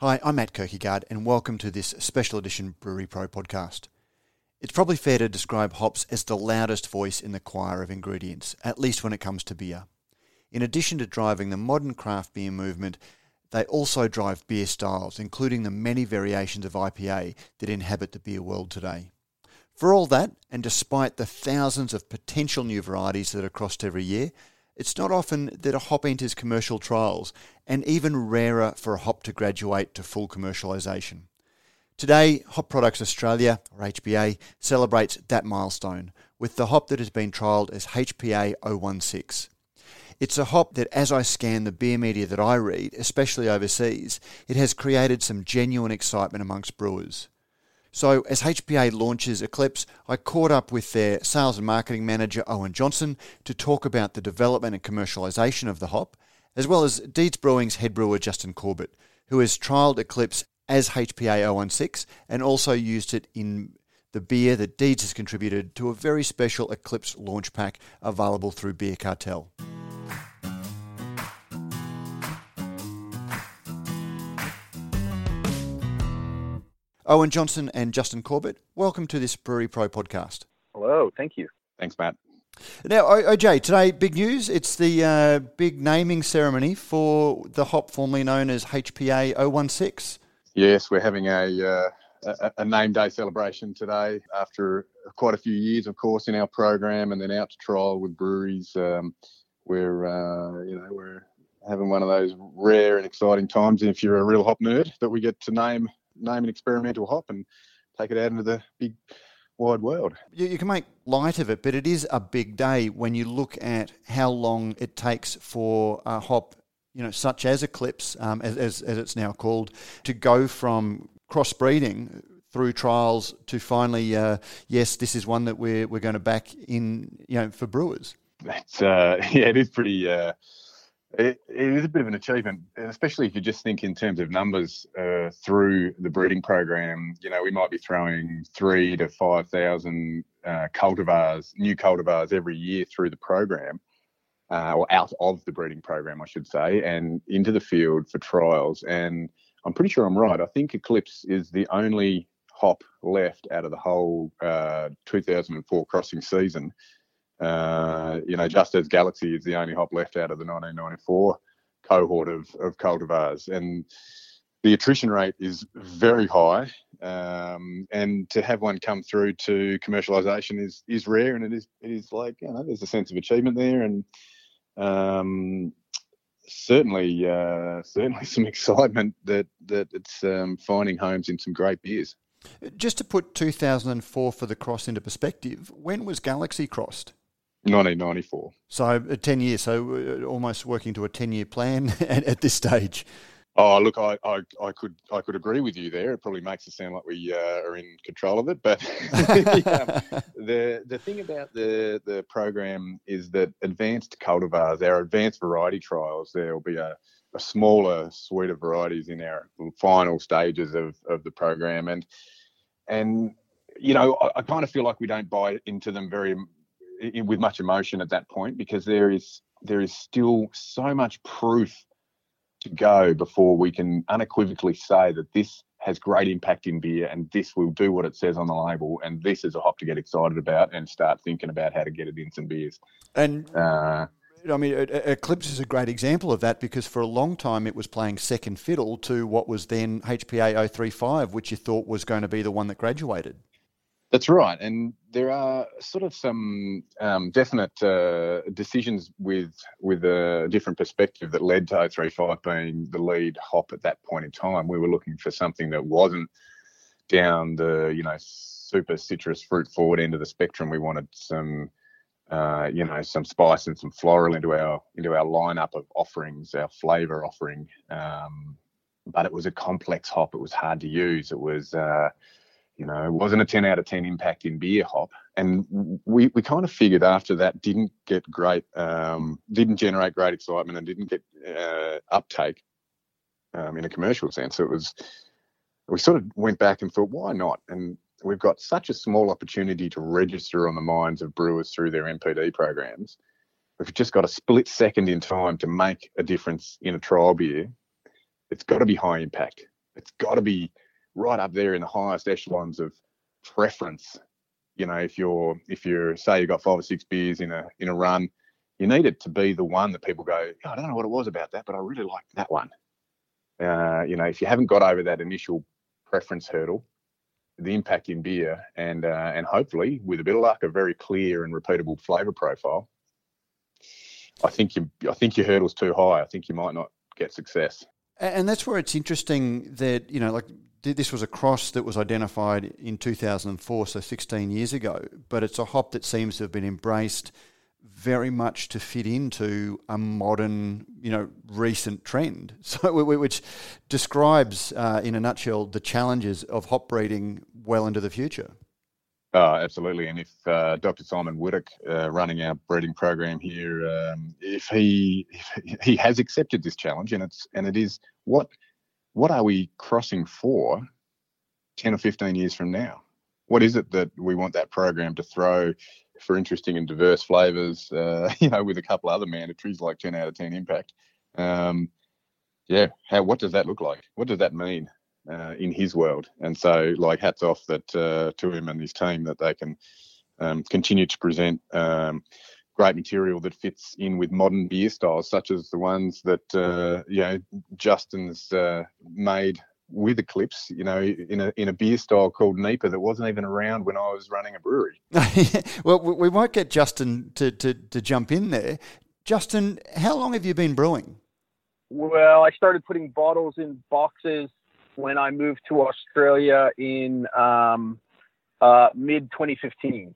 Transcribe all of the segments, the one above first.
Hi, I'm Matt Kirkegaard, and welcome to this special edition Brewery Pro podcast. It's probably fair to describe hops as the loudest voice in the choir of ingredients, at least when it comes to beer. In addition to driving the modern craft beer movement, they also drive beer styles, including the many variations of IPA that inhabit the beer world today. For all that, and despite the thousands of potential new varieties that are crossed every year, it's not often that a hop enters commercial trials, and even rarer for a hop to graduate to full commercialisation. Today, Hop Products Australia, or HPA, celebrates that milestone with the hop that has been trialled as HPA 016. It's a hop that, as I scan the beer media that I read, especially overseas, it has created some genuine excitement amongst brewers. So, as HPA launches Eclipse, I caught up with their sales and marketing manager, Owen Johnston, to talk about the development and commercialisation of the hop, as well as Deeds Brewing's head brewer, Justin Corbitt, who has trialled Eclipse as HPA 016 and also used it in the beer that Deeds has contributed to a very special Eclipse launch pack available through Beer Cartel. Owen Johnston and Justin Corbitt, welcome to this Brewery Pro podcast. Hello, thank you. Thanks, Matt. Now, OJ, today, big news. It's the uh, big naming ceremony for the hop formerly known as HPA 016. Yes, we're having a, uh, a, a name day celebration today after quite a few years, of course, in our program and then out to trial with breweries. Um, we're, uh, you know, we're having one of those rare and exciting times if you're a real hop nerd that we get to name name an experimental hop and take it out into the big wide world. You, you, can make light of it, but it is a big day when you look at how long it takes for a hop, you know, such as Eclipse, um, as, as, as it's now called, to go from crossbreeding through trials to finally, uh, yes, this is one that we're, we're going to back in, you know, for brewers. That's, uh, yeah, it is pretty, uh, it, it is a bit of an achievement, especially if you just think in terms of numbers uh, through the breeding program. You know, we might be throwing three to five thousand uh, cultivars, new cultivars every year through the program, uh, or out of the breeding program, I should say, and into the field for trials. And I'm pretty sure I'm right. I think Eclipse is the only hop left out of the whole uh, 2004 crossing season uh, you know, just as Galaxy is the only hop left out of the 1994 cohort of, of cultivars. And the attrition rate is very high. Um, and to have one come through to commercialization is is rare and it is it is like you know there's a sense of achievement there and um, certainly uh, certainly some excitement that that it's um, finding homes in some great beers. Just to put 2004 for the cross into perspective, when was Galaxy crossed? 1994. So uh, 10 years, so uh, almost working to a 10 year plan at, at, this stage. Oh, look, I, I, I, could I could agree with you there. It probably makes it sound like we uh, are in control of it, but the the thing about the the program is that advanced cultivars, our advanced variety trials, there will be a, a smaller suite of varieties in our final stages of, of the program, and and you know I, I kind of feel like we don't buy into them very with much emotion at that point because there is there is still so much proof to go before we can unequivocally say that this has great impact in beer and this will do what it says on the label and this is a hop to get excited about and start thinking about how to get it in some beers. And uh, I mean, Eclipse is a great example of that because for a long time it was playing second fiddle to what was then HPA 035, which you thought was going to be the one that graduated. That's right, and there are sort of some um, definite uh, decisions with with a different perspective that led to 035 being the lead hop at that point in time. We were looking for something that wasn't down the you know super citrus fruit forward end of the spectrum. We wanted some uh, you know some spice and some floral into our into our lineup of offerings, our flavour offering. Um, but it was a complex hop. It was hard to use. It was uh, you know, it wasn't a 10 out of 10 impact in beer hop. And we, we kind of figured after that didn't get great, um, didn't generate great excitement and didn't get uh, uptake um, in a commercial sense. It was, we sort of went back and thought, why not? And we've got such a small opportunity to register on the minds of brewers through their NPD programs. We've just got a split second in time to make a difference in a trial beer. It's got to be high impact it's got to be right up there in the highest echelons of preference. You know, if you're if you're say you've got five or six beers in a in a run, you need it to be the one that people go, oh, I don't know what it was about that, but I really like that one. Uh, you know, if you haven't got over that initial preference hurdle, the impact in beer, and uh, and hopefully with a bit of luck, a very clear and repeatable flavour profile. I think you I think your hurdle's too high. I think you might not get success. And that's where it's interesting that you know, like this was a cross that was identified in 2004, so 16 years ago. But it's a hop that seems to have been embraced very much to fit into a modern, you know, recent trend. So, which describes, uh, in a nutshell, the challenges of hop breeding well into the future. Uh, absolutely, and if uh, Dr. Simon Whittock, uh, running our breeding program here, um, if he if he has accepted this challenge, and it's and it is what what are we crossing for, ten or fifteen years from now? What is it that we want that program to throw for interesting and diverse flavors? Uh, you know, with a couple other mandatories like ten out of ten impact. Um, yeah, how what does that look like? What does that mean? Uh, in his world. And so, like, hats off that uh, to him and his team that they can um, continue to present um, great material that fits in with modern beer styles, such as the ones that uh, you know Justin's uh, made with Eclipse, you know, in a in a beer style called NEIPA that wasn't even around when I was running a brewery. well, we might get Justin to, to, to jump in there. Justin, how long have you been brewing? Well, I started putting bottles in boxes when I moved to Australia in um, uh, mid 2015.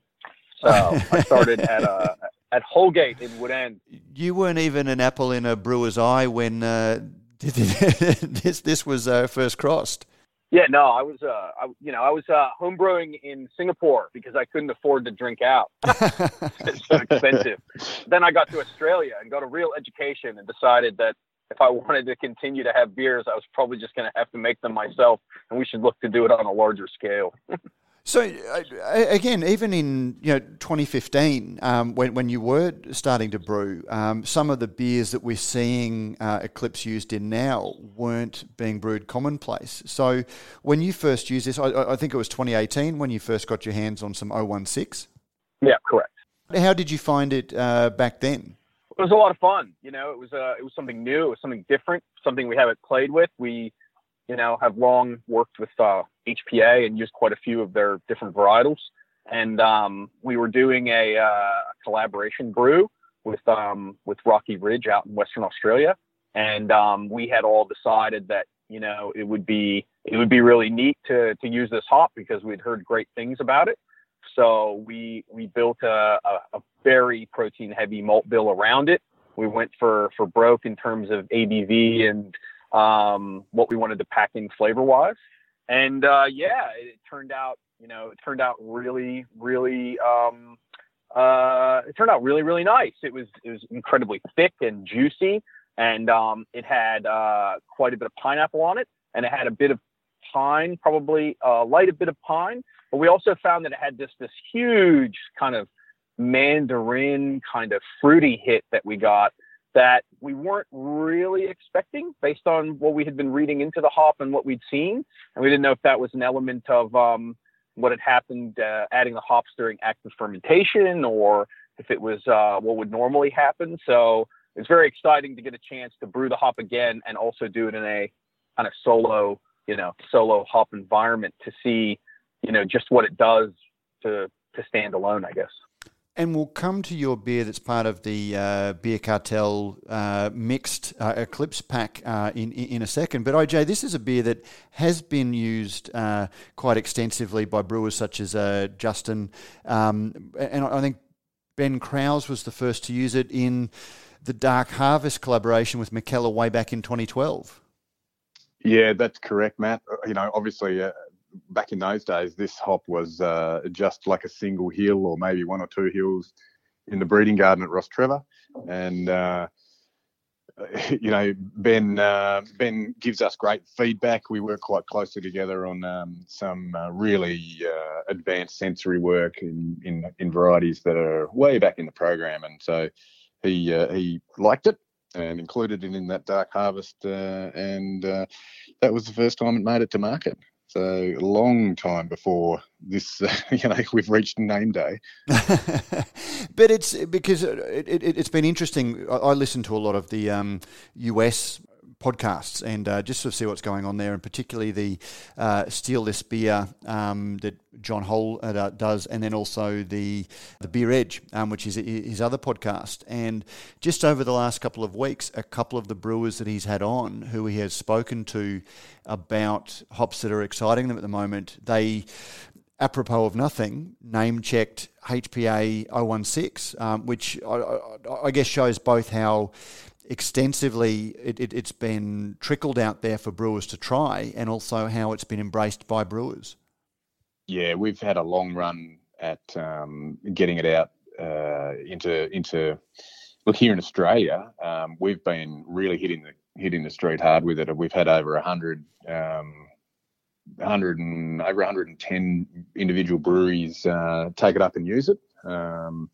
So I started at uh, at Holgate in Woodend. You weren't even an apple in a brewer's eye when uh, this this was uh, first crossed. Yeah, no, I was, uh, I, you know, I was uh, homebrewing in Singapore because I couldn't afford to drink out. it's so expensive. then I got to Australia and got a real education and decided that if I wanted to continue to have beers, I was probably just going to have to make them myself, and we should look to do it on a larger scale. so uh, again, even in you know 2015, um, when when you were starting to brew, um, some of the beers that we're seeing uh, Eclipse used in now weren't being brewed commonplace. So when you first used this, I, I think it was 2018 when you first got your hands on some 016. Yeah, correct. How did you find it uh, back then? It was a lot of fun. You know, it was uh, it was something new, it was something different, something we haven't played with. We, you know, have long worked with uh, HPA and used quite a few of their different varietals. And um, we were doing a uh, collaboration brew with um, with Rocky Ridge out in Western Australia, and um, we had all decided that you know it would be it would be really neat to to use this hop because we'd heard great things about it. So we we built a, a, a very protein heavy malt bill around it. We went for for broke in terms of ABV and um, what we wanted to pack in flavor wise. And uh, yeah, it, it, turned out you know it turned out really really um, uh, it turned out really really nice. It was it was incredibly thick and juicy, and um, it had uh, quite a bit of pineapple on it, and it had a bit of pine, probably uh, light a bit of pine. But we also found that it had this this huge kind of mandarin kind of fruity hit that we got that we weren't really expecting based on what we had been reading into the hop and what we'd seen. And we didn't know if that was an element of um, what had happened uh, adding the hops during active fermentation or if it was uh, what would normally happen. So it's very exciting to get a chance to brew the hop again and also do it in a kind of solo, you know, solo hop environment to see, you know, just what it does to to stand alone, I guess. And we'll come to your beer that's part of the uh, Beer Cartel uh, mixed uh, Eclipse pack uh, in, in a second. But OJ, this is a beer that has been used uh, quite extensively by brewers such as uh, Justin. Um, and I think Ben Kraus was the first to use it in the Dark Harvest collaboration with Mikkeller way back in 2012. Yeah, that's correct, Matt. You know, obviously, back in those days, this hop was uh, just like a single hill or maybe one or two hills in the breeding garden at Rostrevor. And, uh, you know, Ben uh, Ben gives us great feedback. We work quite closely together on um, some uh, really uh, advanced sensory work in, in in varieties that are way back in the program. And so he uh, he liked it and included it in that dark harvest, uh, and uh, that was the first time it made it to market. So a long time before this, you know, we've reached name day. but it's because it, it, has been interesting. I, I listen to a lot of the um, US podcasts and uh, just of see what's going on there, and particularly the uh, Steal This Beer um, that John Holl uh, does, and then also the the Beer Edge, um, which is his other podcast. And just over the last couple of weeks, a couple of the brewers that he's had on, who he has spoken to about hops that are exciting them at the moment, they apropos of nothing, name checked HPA 016, um, which I, I, guess shows both how extensively it, it, has been trickled out there for brewers to try and also how it's been embraced by brewers. Yeah, we've had a long run at um, getting it out uh, into into look here in Australia. Um, we've been really hitting the hitting the street hard with it. We've had over a hundred. Um, 100 and over 110 individual breweries uh, take it up and use it. Um,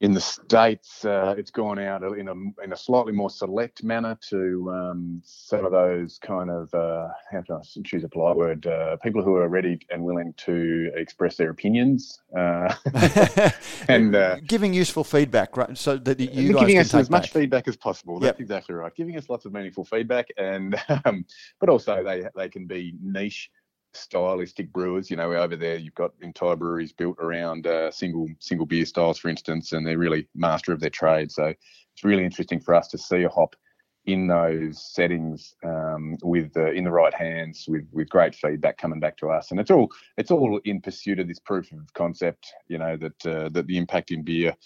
in the states, uh, it's gone out in a in a slightly more select manner to um, some of those kind of uh, how can I choose a polite word? Uh, people who are ready and willing to express their opinions uh, and uh, giving useful feedback, right? So that you guys giving us as much feedback as possible. That's yep. exactly right. Giving us lots of meaningful feedback, and um, but also they they can be niche stylistic brewers. You know, over there you've got entire breweries built around uh, single single beer styles, for instance, and they're really master of their trade. So it's really interesting for us to see a hop in those settings um, with uh, in the right hands with with great feedback coming back to us and it's all it's all in pursuit of this proof of concept you know that uh, that the impact in beer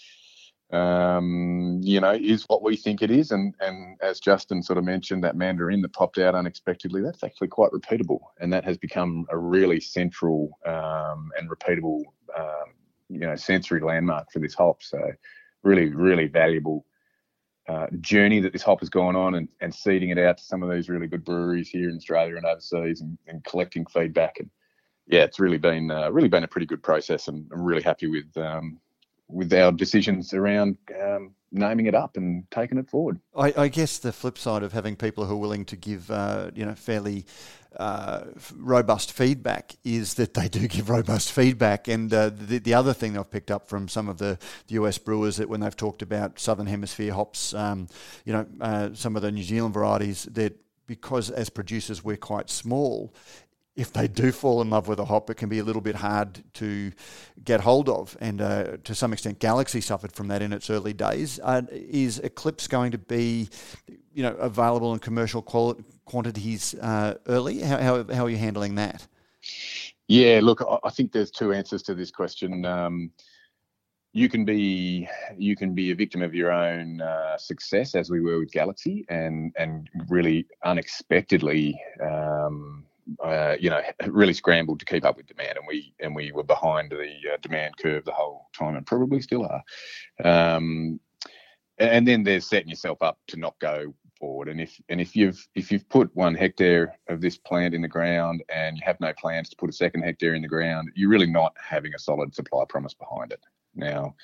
um, you know, is what we think it is. And and as Justin sort of mentioned, that mandarin that popped out unexpectedly, that's actually quite repeatable, and that has become a really central um, and repeatable, um, you know, sensory landmark for this hop. So, really, really valuable. Uh, journey that this hop has gone on and, and seeding it out to some of these really good breweries here in Australia and overseas and, and collecting feedback and yeah, it's really been uh, really been a pretty good process, and I'm really happy with um, with our decisions around um, naming it up and taking it forward. I, I, guess the flip side of having people who are willing to give, uh, you know, fairly uh, robust feedback is that they do give robust feedback. And uh, the, the other thing I've picked up from some of the, the US brewers that when they've talked about Southern Hemisphere hops, um, you know, uh, some of the New Zealand varieties that because as producers we're quite small, if they do fall in love with a hop, it can be a little bit hard to get hold of. And uh, to some extent, Galaxy suffered from that in its early days. Uh, is Eclipse going to be, you know, available in commercial quali- quantities uh, early? How, how, how, are you handling that? Yeah, look, I think there's two answers to this question. Um, you can be you can be a victim of your own uh, success, as we were with Galaxy, and and really unexpectedly. Um, uh, you know, really scrambled to keep up with demand, and we and we were behind the uh, demand curve the whole time, and probably still are. Um, and then there's setting yourself up to not go forward. And if and if you've if you've put one hectare of this plant in the ground and you have no plans to put a second hectare in the ground, you're really not having a solid supply promise behind it. Now,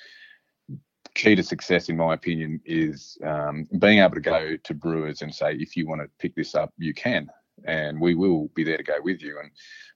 key to success, in my opinion, is um, being able to go to brewers and say, if you want to pick this up, you can and we will be there to go with you. And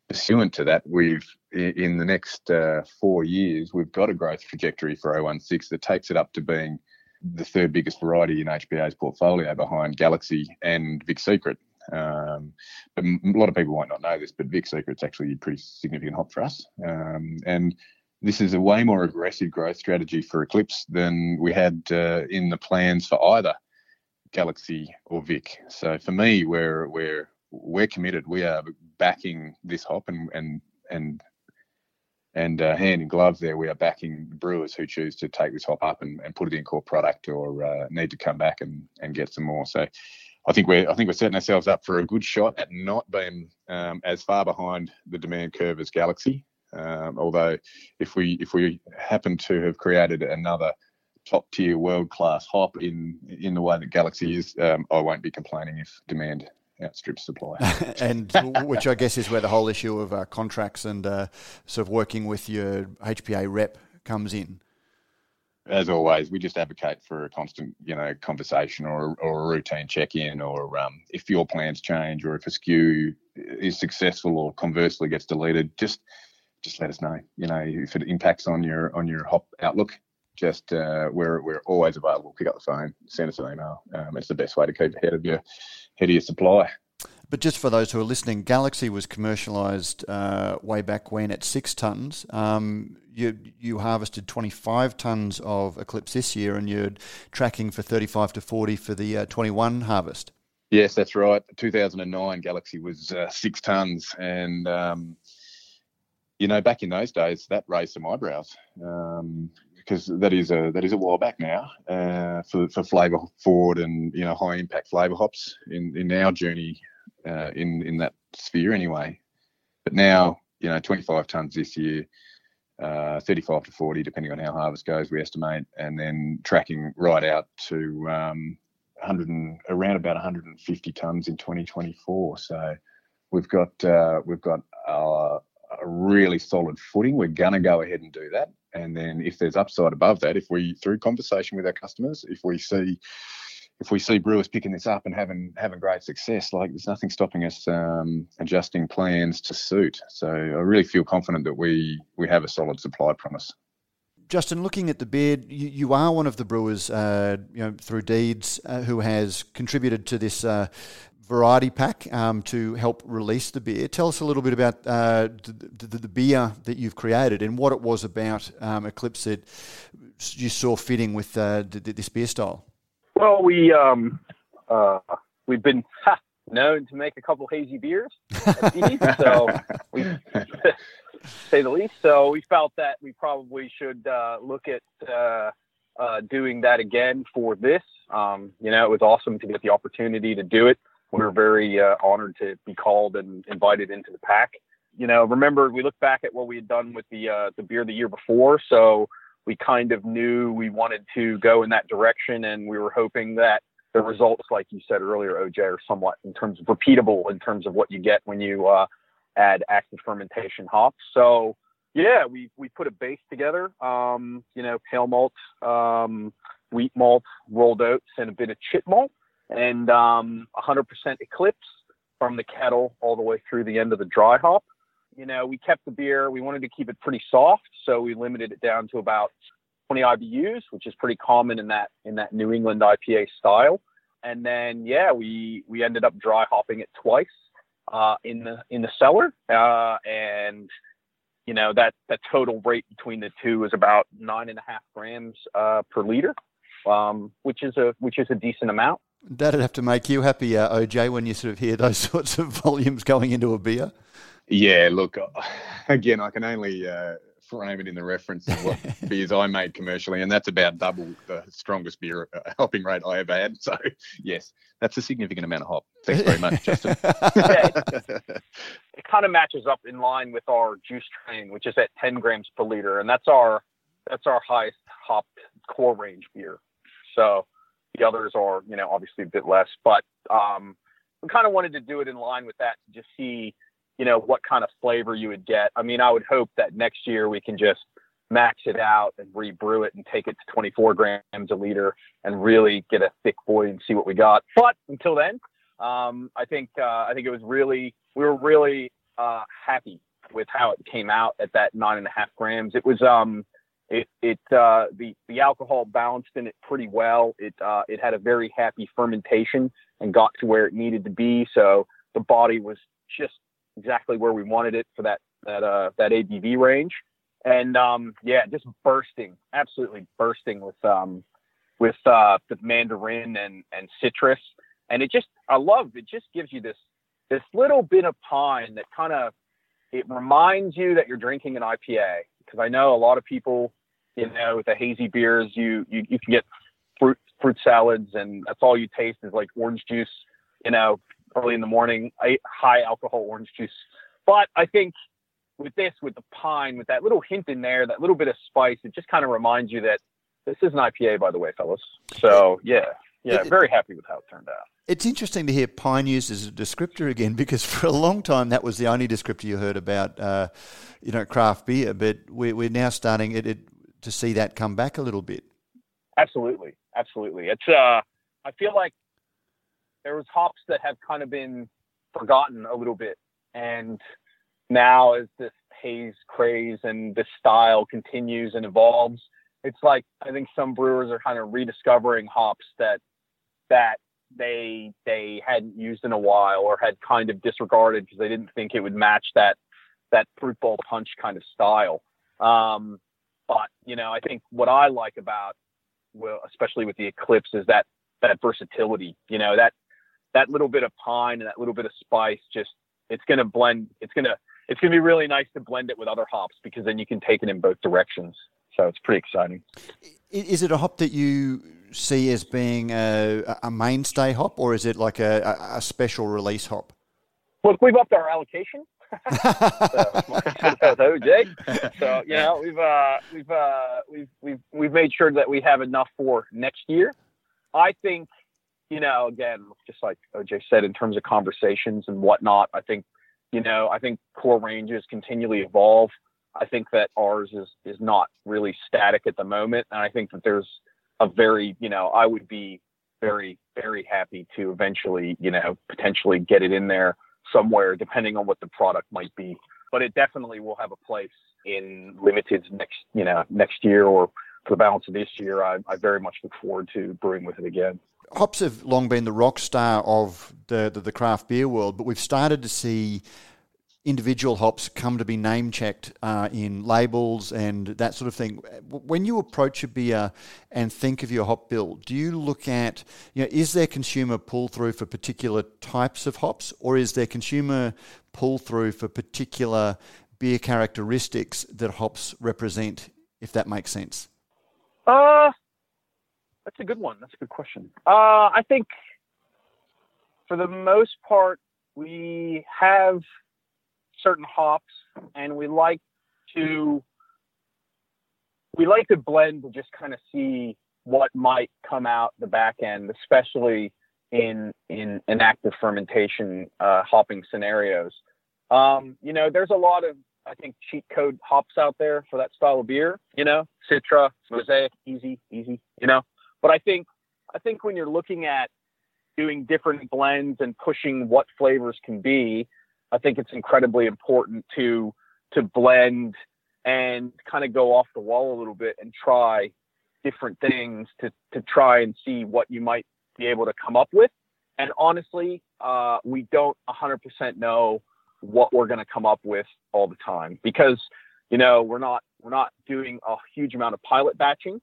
pursuant to that, we've in the next uh, four years, we've got a growth trajectory for 016 that takes it up to being the third biggest variety in HPA's portfolio behind Galaxy and Vic Secret. Um, but a lot of people might not know this, but Vic Secret's actually a pretty significant hop for us. Um, and this is a way more aggressive growth strategy for Eclipse than we had uh, in the plans for either Galaxy or Vic. So for me, we're we're we're committed. We are backing this hop and and and and uh, hand in glove there, we are backing brewers who choose to take this hop up and, and put it in core product or uh, need to come back and, and get some more. So I think we're I think we're setting ourselves up for a good shot at not being um, as far behind the demand curve as Galaxy. Um, although if we if we happen to have created another top tier world class hop in in the way that Galaxy is, um, I won't be complaining if demand outstrip supply. and which I guess is where the whole issue of uh, contracts and uh, sort of working with your HPA rep comes in. as always, we just advocate for a constant, you know, conversation or, or a routine check-in, or um, if fuel plans change, or if a SKU is successful, or conversely gets deleted, just just let us know. You know, if it impacts on your on your hop outlook, just uh, we're we're always available. Pick up the phone, send us an email. Um, it's the best way to keep ahead of your ahead of your supply. But just for those who are listening, Galaxy was commercialised uh, way back when at six tonnes. Um, you you harvested 25 tonnes of Eclipse this year, and you're tracking for 35 to 40 for the uh, 21 harvest. Yes, that's right. 2009 Galaxy was uh, six tonnes, and um, you know, back in those days, that raised some eyebrows. Um, because that is a that is a while back now uh, for for flavour forward and you know high impact flavour hops in in our journey uh, in in that sphere anyway. But now you know 25 tons this year, uh, 35 to 40 depending on how harvest goes we estimate, and then tracking right out to um, 100 and around about 150 tons in 2024. So we've got uh, we've got a really solid footing. We're gonna go ahead and do that. And then if there's upside above that, if we through conversation with our customers, if we see if we see brewers picking this up and having having great success, like there's nothing stopping us um, adjusting plans to suit. So I really feel confident that we we have a solid supply promise. Justin, looking at the beard, you, you are one of the brewers, uh, you know, through Deeds, uh, who has contributed to this uh, variety pack um, to help release the beer. Tell us a little bit about uh, the, the, the, beer that you've created and what it was about um, Eclipse that you saw fitting with uh, this beer style. Well, we um, uh, we've been ha, known to make a couple hazy beers, so we say the least. So we felt that we probably should uh, look at uh, uh, doing that again for this. Um, you know, it was awesome to get the opportunity to do it we were very uh, honored to be called and invited into the pack. You know, remember we look back at what we had done with the uh, the beer the year before, so we kind of knew we wanted to go in that direction, and we were hoping that the results, like you said earlier, OJ, are somewhat in terms of repeatable in terms of what you get when you uh, add active fermentation hops. So yeah, we we put a base together. Um, you know, pale malt, um, wheat malt, rolled oats, and a bit of chit malt and um, 100% Eclipse from the kettle all the way through the end of the dry hop. You know, we kept the beer. We wanted to keep it pretty soft, so we limited it down to about 20 IBUs, which is pretty common in that in that New England IPA style. And then, yeah, we we ended up dry hopping it twice uh, in the in the cellar, uh, and you know that that total rate between the two is about nine and a half grams uh, per liter, um, which is a which is a decent amount. That'd have to make you happy, uh, OJ, when you sort of hear those sorts of volumes going into a beer. Yeah, look, again, I can only uh, frame it in the reference of what beers I made commercially, and that's about double the strongest beer uh, hopping rate I ever had. So, yes, that's a significant amount of hop. Thanks very much, Justin. yeah, it kind of matches up in line with our juice train, which is at 10 grams per liter, and that's our that's our highest hopped core range beer. So the others are, you know, obviously a bit less, but um, we kind of wanted to do it in line with that to just see, you know, what kind of flavor you would get. I mean, I would hope that next year we can just max it out and rebrew it and take it to 24 grams a liter and really get a thick boy and see what we got. But until then, um, I think uh, I think it was really we were really uh, happy with how it came out at that nine and a half grams. It was um, it it uh, the the alcohol balanced in it pretty well. It uh, it had a very happy fermentation and got to where it needed to be. So the body was just exactly where we wanted it for that that uh, that ABV range. And um, yeah, just bursting, absolutely bursting with um, with uh, the mandarin and and citrus. And it just I love it. Just gives you this this little bit of pine that kind of it reminds you that you're drinking an IPA because I know a lot of people, you know, with the hazy beers, you, you you can get fruit fruit salads, and that's all you taste is like orange juice, you know, early in the morning, high alcohol orange juice. But I think with this, with the pine, with that little hint in there, that little bit of spice, it just kind of reminds you that this is an IPA, by the way, fellas. So yeah, yeah, very happy with how it turned out. It's interesting to hear pine used as a descriptor again because for a long time that was the only descriptor you heard about, uh, you know, craft beer. But we're, we're now starting it, it, to see that come back a little bit. Absolutely, absolutely. It's uh, I feel like there was hops that have kind of been forgotten a little bit, and now as this haze craze and this style continues and evolves, it's like I think some brewers are kind of rediscovering hops that that they they hadn't used in a while or had kind of disregarded because they didn't think it would match that that fruit bowl punch kind of style. Um, but you know, I think what I like about well, especially with the Eclipse, is that that versatility. You know, that that little bit of pine and that little bit of spice just it's going to blend. It's going to it's going to be really nice to blend it with other hops because then you can take it in both directions. So it's pretty exciting. Is it a hop that you see as being a, a mainstay hop, or is it like a, a special release hop? Look, we've upped our allocation. so, OJ. So you know we've uh, we've uh, we've we've we've made sure that we have enough for next year. I think you know again, just like OJ said, in terms of conversations and whatnot, I think you know I think core ranges continually evolve. I think that ours is is not really static at the moment, and I think that there's a very you know I would be very very happy to eventually you know potentially get it in there somewhere depending on what the product might be. But it definitely will have a place in limiteds next you know next year or for the balance of this year. I, I very much look forward to brewing with it again. Hops have long been the rock star of the, the, the craft beer world, but we've started to see individual hops come to be name checked uh, in labels and that sort of thing. When you approach a beer and think of your hop bill, do you look at, you know, is there consumer pull through for particular types of hops or is there consumer pull through for particular beer characteristics that hops represent, if that makes sense? Uh, that's a good one. That's a good question. Uh, I think for the most part, we have certain hops, and we like to we like to blend to just kind of see what might come out the back end, especially in in an active fermentation uh, hopping scenarios. Um, you know, there's a lot of I think cheat code hops out there for that style of beer. You know, Citra, Mosaic, easy, easy. You know, but I think I think when you're looking at doing different blends and pushing what flavors can be, I think it's incredibly important to to blend and kind of go off the wall a little bit and try different things to to try and see what you might be able to come up with. And honestly, uh, we don't 100% know what we're going to come up with all the time because you know we're not we're not doing a huge amount of pilot batching.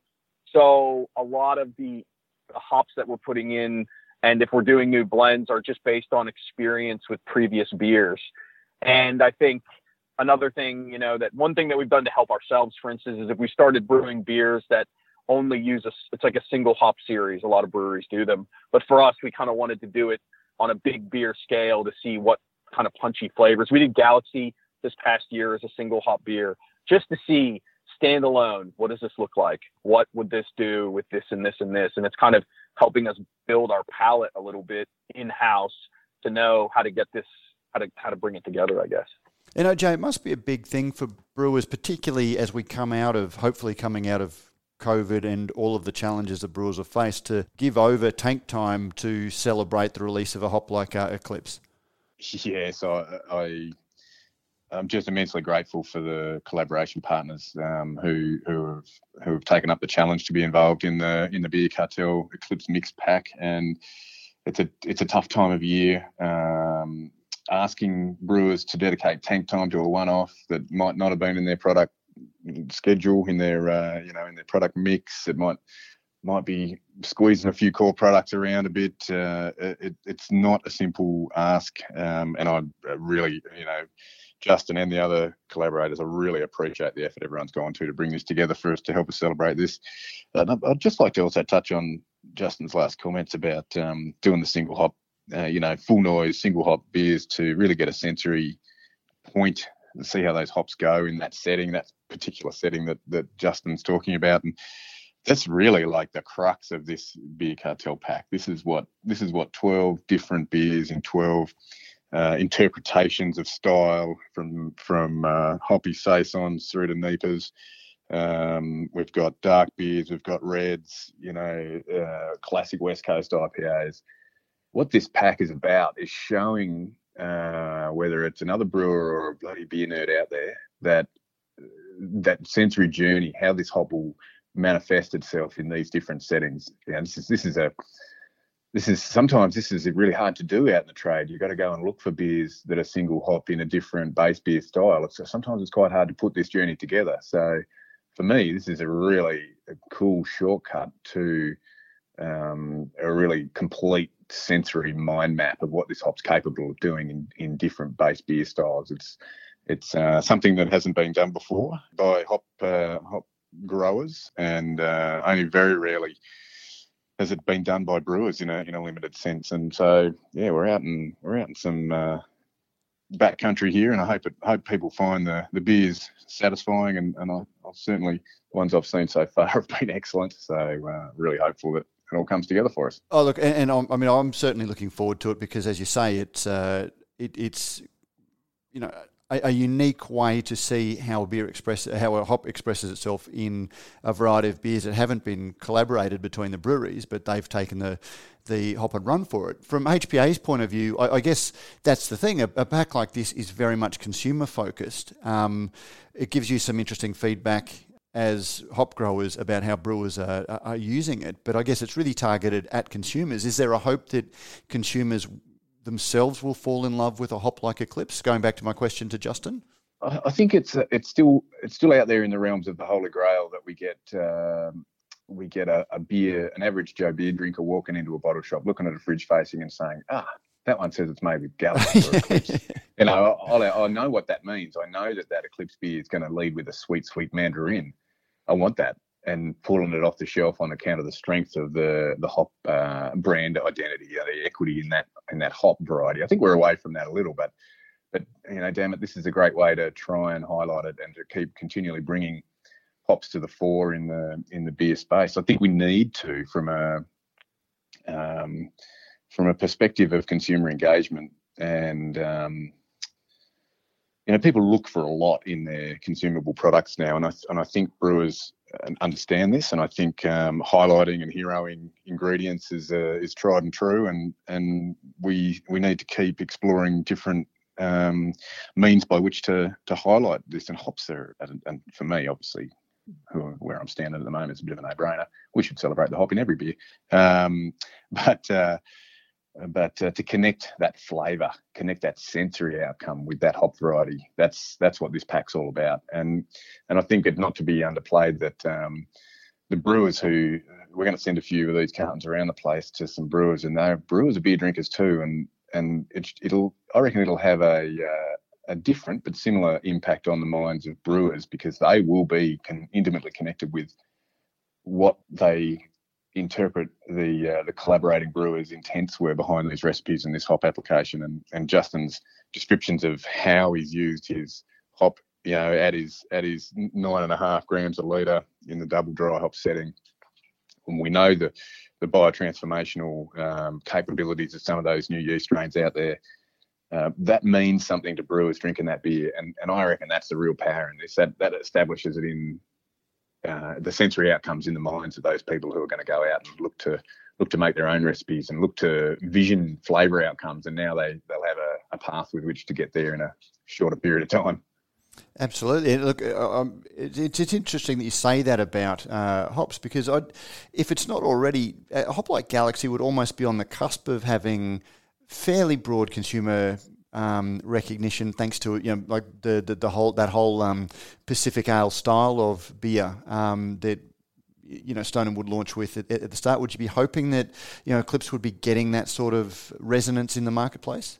So a lot of the, the hops that we're putting in and if we're doing new blends are just based on experience with previous beers. And I think another thing, you know, that one thing that we've done to help ourselves, for instance, is if we started brewing beers that only use a, it's like a single hop series. A lot of breweries do them, but for us, we kind of wanted to do it on a big beer scale to see what kind of punchy flavors. We did Galaxy this past year as a single hop beer just to see standalone. What does this look like? What would this do with this and this and this? And it's kind of helping us build our palette a little bit in house to know how to get this, how to how to bring it together. I guess. You know, Jay, it must be a big thing for brewers, particularly as we come out of, hopefully, coming out of COVID and all of the challenges that brewers have faced, to give over tank time to celebrate the release of a hop like uh, Eclipse. Yes, I, I I'm just immensely grateful for the collaboration partners um, who who have who have taken up the challenge to be involved in the in the beer cartel Eclipse Mix Pack, and it's a it's a tough time of year. Um, asking brewers to dedicate tank time to a one-off that might not have been in their product schedule in their uh, you know in their product mix, it might might be squeezing a few core products around a bit. Uh, it, it's not a simple ask, um, and I really you know Justin and the other collaborators, I really appreciate the effort everyone's gone to to bring this together for us to help us celebrate this. Uh, I'd just like to also touch on Justin's last comments about um, doing the single hop, uh, you know, full noise single hop beers to really get a sensory point and see how those hops go in that setting, that particular setting that that Justin's talking about, and that's really like the crux of this beer cartel pack. This is what this is what 12 different beers in 12 uh, interpretations of style from from uh, hoppy saisons through to NEIPAs Um, we've got dark beers, we've got reds, you know, uh, classic West Coast IPAs. What this pack is about is showing uh, whether it's another brewer or a bloody beer nerd out there that that sensory journey, how this hop will manifest itself in these different settings. This is this is a this is sometimes this is really hard to do out in the trade. You've got to go and look for beers that are single hop in a different base beer style. It's, sometimes it's quite hard to put this journey together. So for me, this is a really cool shortcut to um, a really complete sensory mind map of what this hop's capable of doing in, in different base beer styles. It's it's uh, something that hasn't been done before by hop uh, hop growers, and uh, only very rarely has it been done by brewers in a in a limited sense. And so, yeah, we're out and we're out in some uh, back country here, and I hope it hope people find the the beers satisfying, and and I, I've certainly the ones I've seen so far have been excellent. So uh, really hopeful that it all comes together for us. Oh, look, and, and i mean, I'm certainly looking forward to it because, as you say, it's uh, it, it's you know a, a, unique way to see how beer express how a hop expresses itself in a variety of beers that haven't been collaborated between the breweries, but they've taken the the hop and run for it. From HPA's point of view, I, I guess that's the thing. A, a, pack like this is very much consumer focused. Um, it gives you some interesting feedback as hop growers about how brewers are, are using it, but I guess it's really targeted at consumers. Is there a hope that consumers themselves will fall in love with a hop like Eclipse? Going back to my question to Justin. I think it's it's still it's still out there in the realms of the holy grail that we get um, we get a, a, beer an average Joe beer drinker walking into a bottle shop looking at a fridge facing and saying ah that one says it's made with Galaxy Eclipse. you know I, I know what that means. I know that that Eclipse beer is going to lead with a sweet sweet mandarin. I want that and pulling it off the shelf on account of the strength of the the hop uh, brand identity, you know, the equity in that in that hop variety. I think we're away from that a little, but but you know, damn it, this is a great way to try and highlight it and to keep continually bringing hops to the fore in the in the beer space. I think we need to from a um, from a perspective of consumer engagement and um, you know people look for a lot in their consumable products now, and I and I think brewers understand this, and I think um, highlighting and heroing ingredients is uh, is tried and true, and and we we need to keep exploring different um, means by which to to highlight this. And hops are, and, and for me, obviously, who, where I'm standing at the moment, it's a bit of a no-brainer. We should celebrate the hop in every beer, um, but. Uh, but uh, to connect that flavour, connect that sensory outcome with that hop variety, that's that's what this pack's all about. And and I think it not to be underplayed that um, the brewers who we're going to send a few of these cartons around the place to some brewers, and they're brewers are beer drinkers too, and and it, will I reckon it'll have a uh, a different but similar impact on the minds of brewers because they will be con- intimately connected with what they interpret the uh, the collaborating brewers' intents were behind these recipes and this hop application, and and Justin's descriptions of how he's used his hop, you know, at his at his nine and a half grams a liter in the double dry hop setting. And we know the the biotransformational um, capabilities of some of those new yeast strains out there. Uh, that means something to brewers drinking that beer, and, and I reckon that's the real power in this. That that establishes it in uh, the sensory outcomes in the minds of those people who are going to go out and look to look to make their own recipes and look to vision flavor outcomes and now they they'll have a, a path with which to get there in a shorter period of time Absolutely. Look, uh, um, it's, it's interesting that you say that about uh, hops because I'd, if it's not already, a hop like Galaxy would almost be on the cusp of having fairly broad consumer um, recognition thanks to you know like the the, the whole that whole um, Pacific Ale style of beer um, that you know Stone and Wood launched with at, at, the start. Would you be hoping that you know Eclipse would be getting that sort of resonance in the marketplace?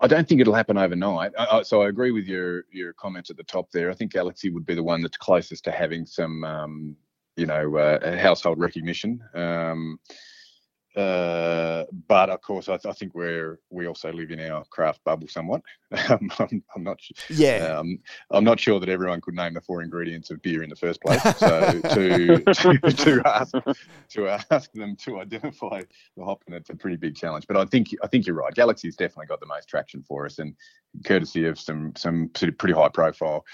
I don't think it'll happen overnight. I, so I agree with your your comments at the top there. I think Galaxy would be the one that's closest to having some um, you know uh, household recognition. Um, Uh, but of course, I, th- I, think we're we also live in our craft bubble somewhat. I'm, I'm, not sure. Yeah. Um, I'm not sure that everyone could name the four ingredients of beer in the first place. So to, to, to ask to ask them to identify the hop, and it's a pretty big challenge. But I think I think you're right. Galaxy's definitely got the most traction for us, and courtesy of some some pretty high profile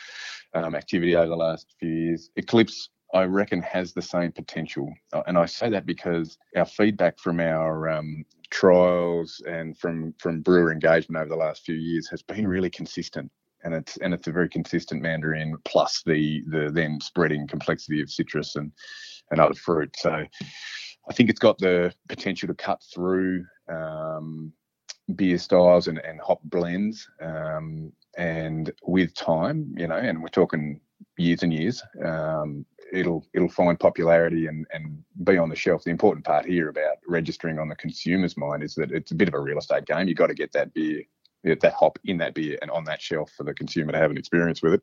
um, activity over the last few years. Eclipse I reckon has the same potential. Uh, and I say that because our feedback from our um, trials and from from brewer engagement over the last few years has been really consistent. And it's and it's a very consistent mandarin plus the the then spreading complexity of citrus and and other fruit. So I think it's got the potential to cut through um, beer styles and, and hop blends. Um, and with time, you know, and we're talking years and years, um, it'll it'll find popularity and and be on the shelf. The important part here about registering on the consumer's mind is that it's a bit of a real estate game. You've got to get that beer, that hop in that beer and on that shelf for the consumer to have an experience with it.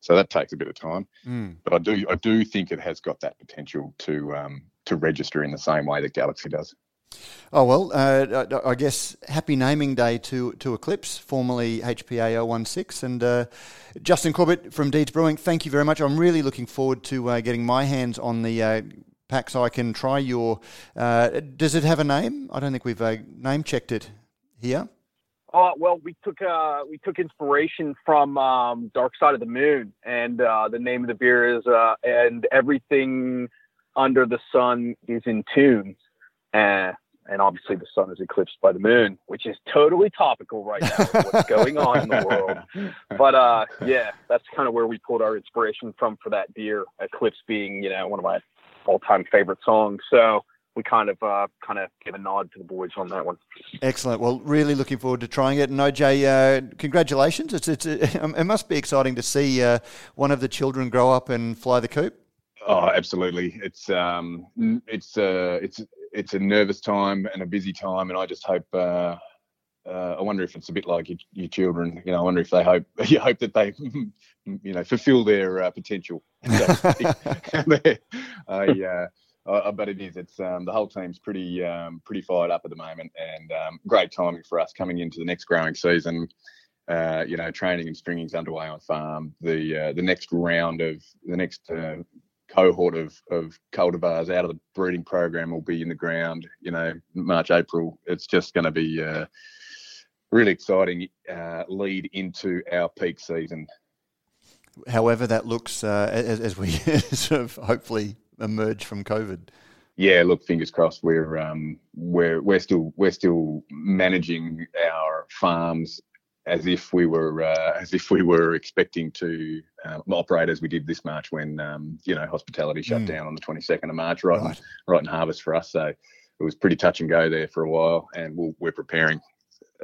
So that takes a bit of time. Mm. But I do I do think it has got that potential to um, to register in the same way that Galaxy does. Oh well, uh, I guess happy naming day to to Eclipse, formerly HPA 016, and uh, Justin Corbitt from Deeds Brewing. Thank you very much. I'm really looking forward to uh, getting my hands on the uh, pack so I can try your. Uh, does it have a name? I don't think we've uh, name checked it here. Oh well, we took we took inspiration from um, Dark Side of the Moon, and the name of the beer is "And Everything Under the Sun Is in Tune." Uh, and obviously the sun is eclipsed by the moon, which is totally topical right now. what's going on in the world? But uh, yeah, that's kind of where we pulled our inspiration from for that beer. Eclipse being, you know, one of my all-time favorite songs. So we kind of uh, kind of give a nod to the boys on that one. Excellent. Well, really looking forward to trying it. And OJ, uh, congratulations! It's, it's it must be exciting to see uh, one of the children grow up and fly the coop. Oh, absolutely! It's um, it's uh, it's it's a nervous time and a busy time, and I just hope. Uh, uh, I wonder if it's a bit like your, your, children. You know, I wonder if they hope you hope that they, you know, fulfil their uh, potential. I, uh, I, but it is. It's um, the whole team's pretty um, pretty fired up at the moment, and um, great timing for us coming into the next growing season. Uh, you know, training and stringing's underway on farm. The uh, the next round of the next uh, cohort of, of cultivars out of the breeding program will be in the ground, you know, March, April. It's just going to be a really exciting uh, lead into our peak season. However, that looks uh, as, as, we sort of hopefully emerge from COVID. Yeah, look, fingers crossed. We're um, we're we're still we're still managing our farms as if we were uh, as if we were expecting to uh, operate as we did this March when um, you know hospitality shut mm. down on the 22nd of March, right, right. In, right in harvest for us. So it was pretty touch and go there for a while, and we we are preparing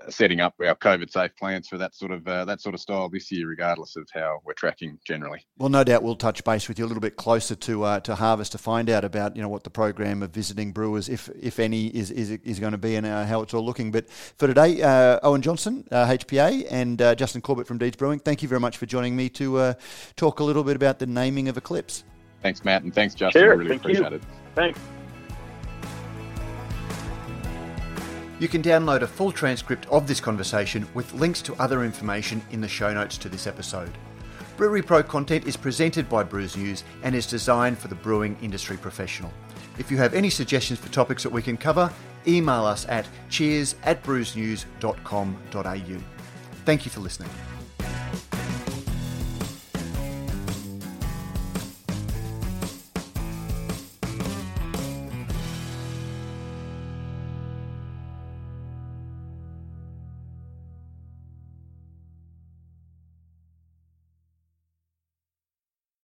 setting up our COVID safe plans for that sort of uh, that sort of style this year, regardless of how we're tracking generally. Well, no doubt we'll touch base with you a little bit closer to uh, to harvest to find out about you know what the program of visiting brewers, if if any, is is, is going to be and uh, how it's all looking. But for today, uh, Owen Johnston, HPA, uh, and uh, Justin Corbitt from Deeds Brewing, thank you very much for joining me to talk a little bit about the naming of Eclipse. Thanks, Matt, and thanks, Justin. Sure, I really appreciate you. it. Thanks. You can download a full transcript of this conversation with links to other information in the show notes to this episode. BreweryPro content is presented by Brews News and is designed for the brewing industry professional. If you have any suggestions for topics that we can cover, email us at cheers at brewsnews.com.au. Thank you for listening.